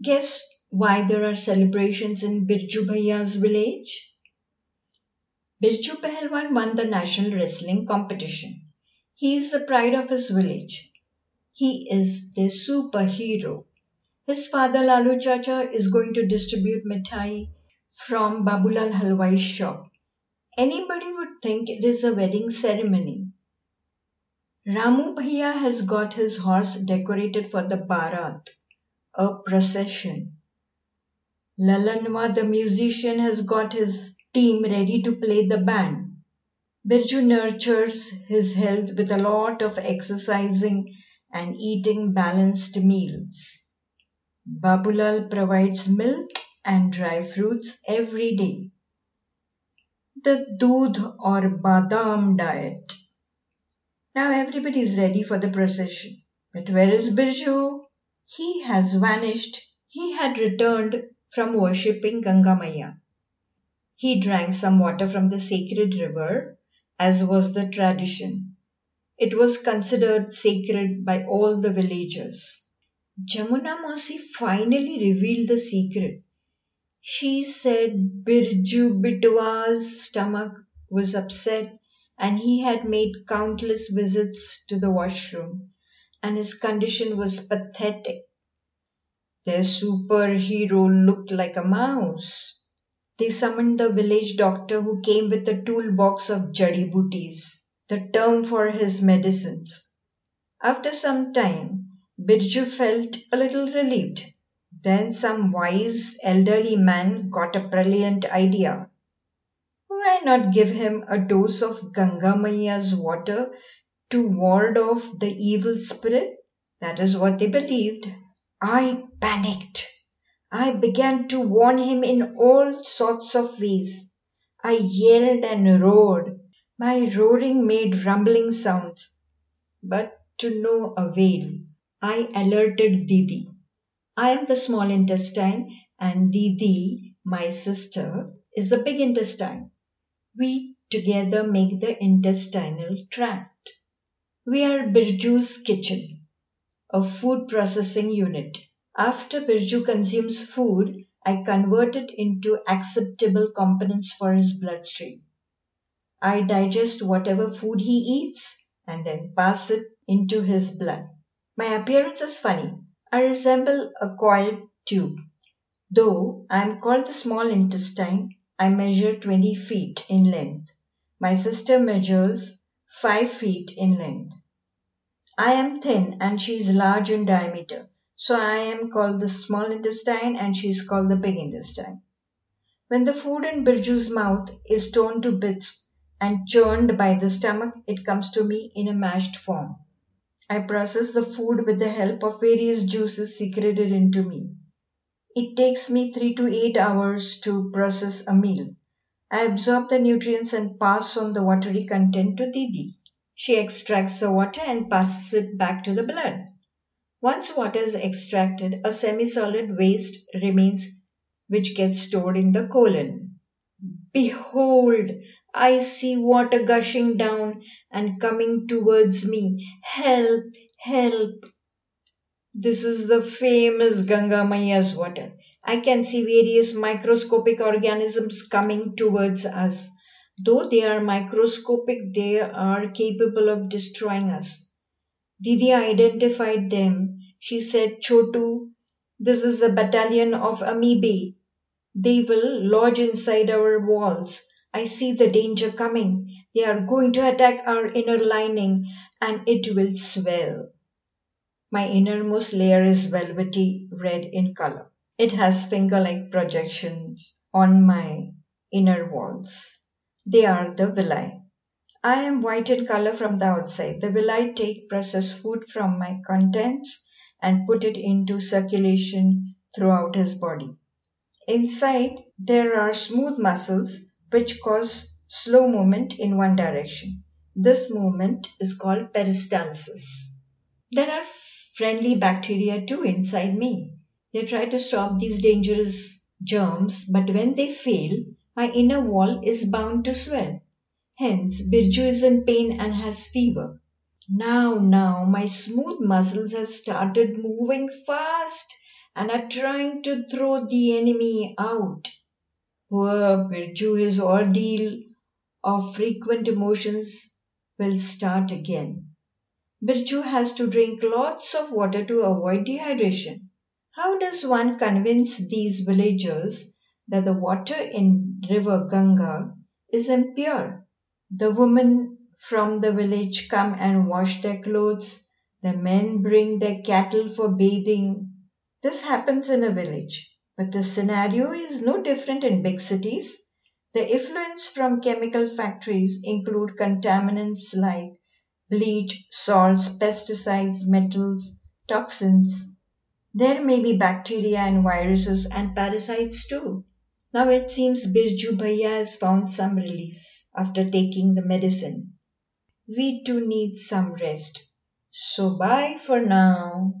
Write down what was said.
Guess why there are celebrations in Birju Bhaiya's village? Birju Pahalwan won the national wrestling competition. He is the pride of his village. He is their superhero. His father Lalu Chacha is going to distribute mithai from Babulal Halwai's shop. Anybody would think it is a wedding ceremony. Ramu Bhaiya has got his horse decorated for the baraat, a procession. Lalanwa the musician has got his team ready to play the band. Birju nurtures his health with a lot of exercising and eating balanced meals. Babulal provides milk and dry fruits every day. The doodh or badam diet. Now everybody is ready for the procession. But where is Birju? He has vanished. He had returned from worshipping Ganga Maiya. He drank some water from the sacred river, as was the tradition. It was considered sacred by all the villagers. Jamuna Mausi finally revealed the secret. She said Birju Bitwa's stomach was upset and he had made countless visits to the washroom and his condition was pathetic. Their superhero looked like a mouse. They summoned the village doctor who came with a toolbox of jadi booties, the term for his medicines. After some time, Birju felt a little relieved. Then some wise elderly man got a brilliant idea. Why not give him a dose of Ganga Maiya's water to ward off the evil spirit? That is what they believed. I panicked. I began to warn him in all sorts of ways. I yelled and roared. My roaring made rumbling sounds, but to no avail. I alerted Didi. I am the small intestine, and Didi, my sister, is the big intestine. We together make the intestinal tract. We are Birju's kitchen, a food processing unit. After Birju consumes food, I convert it into acceptable components for his bloodstream. I digest whatever food he eats and then pass it into his blood. My appearance is funny. I resemble a coiled tube. Though I am called the small intestine, I measure 20 feet in length. My sister measures 5 feet in length. I am thin and she is large in diameter. So I am called the small intestine and she is called the big intestine. When the food in Birju's mouth is torn to bits and churned by the stomach, it comes to me in a mashed form. I process the food with the help of various juices secreted into me. It takes me 3 to 8 hours to process a meal. I absorb the nutrients and pass on the watery content to Didi. She extracts the water and passes it back to the blood. Once water is extracted, a semi-solid waste remains which gets stored in the colon. Behold, I see water gushing down and coming towards me. Help, help. This is the famous Ganga Maiya's water. I can see various microscopic organisms coming towards us. Though they are microscopic, they are capable of destroying us. Didi identified them. She said, Chotu, this is a battalion of amoebae. They will lodge inside our walls. I see the danger coming. They are going to attack our inner lining and it will swell. My innermost layer is velvety red in color. It has finger like projections on my inner walls. They are the villi. I am white in color from the outside. The villi take processed food from my contents and put it into circulation throughout his body. Inside, there are smooth muscles which cause slow movement in one direction. This movement is called peristalsis. There are friendly bacteria too inside me. They try to stop these dangerous germs, but when they fail, my inner wall is bound to swell. Hence, Birju is in pain and has fever. Now, now, my smooth muscles have started moving fast and are trying to throw the enemy out. Poor Birju, his ordeal of frequent emotions will start again. Birju has to drink lots of water to avoid dehydration. How does one convince these villagers that the water in river Ganga is impure? The women from the village come and wash their clothes. The men bring their cattle for bathing. This happens in a village. But the scenario is no different in big cities. The effluents from chemical factories include contaminants like bleach, salts, pesticides, metals, toxins. There may be bacteria and viruses and parasites too. Now it seems Birju Bhaiya has found some relief after taking the medicine. We too need some rest. So bye for now.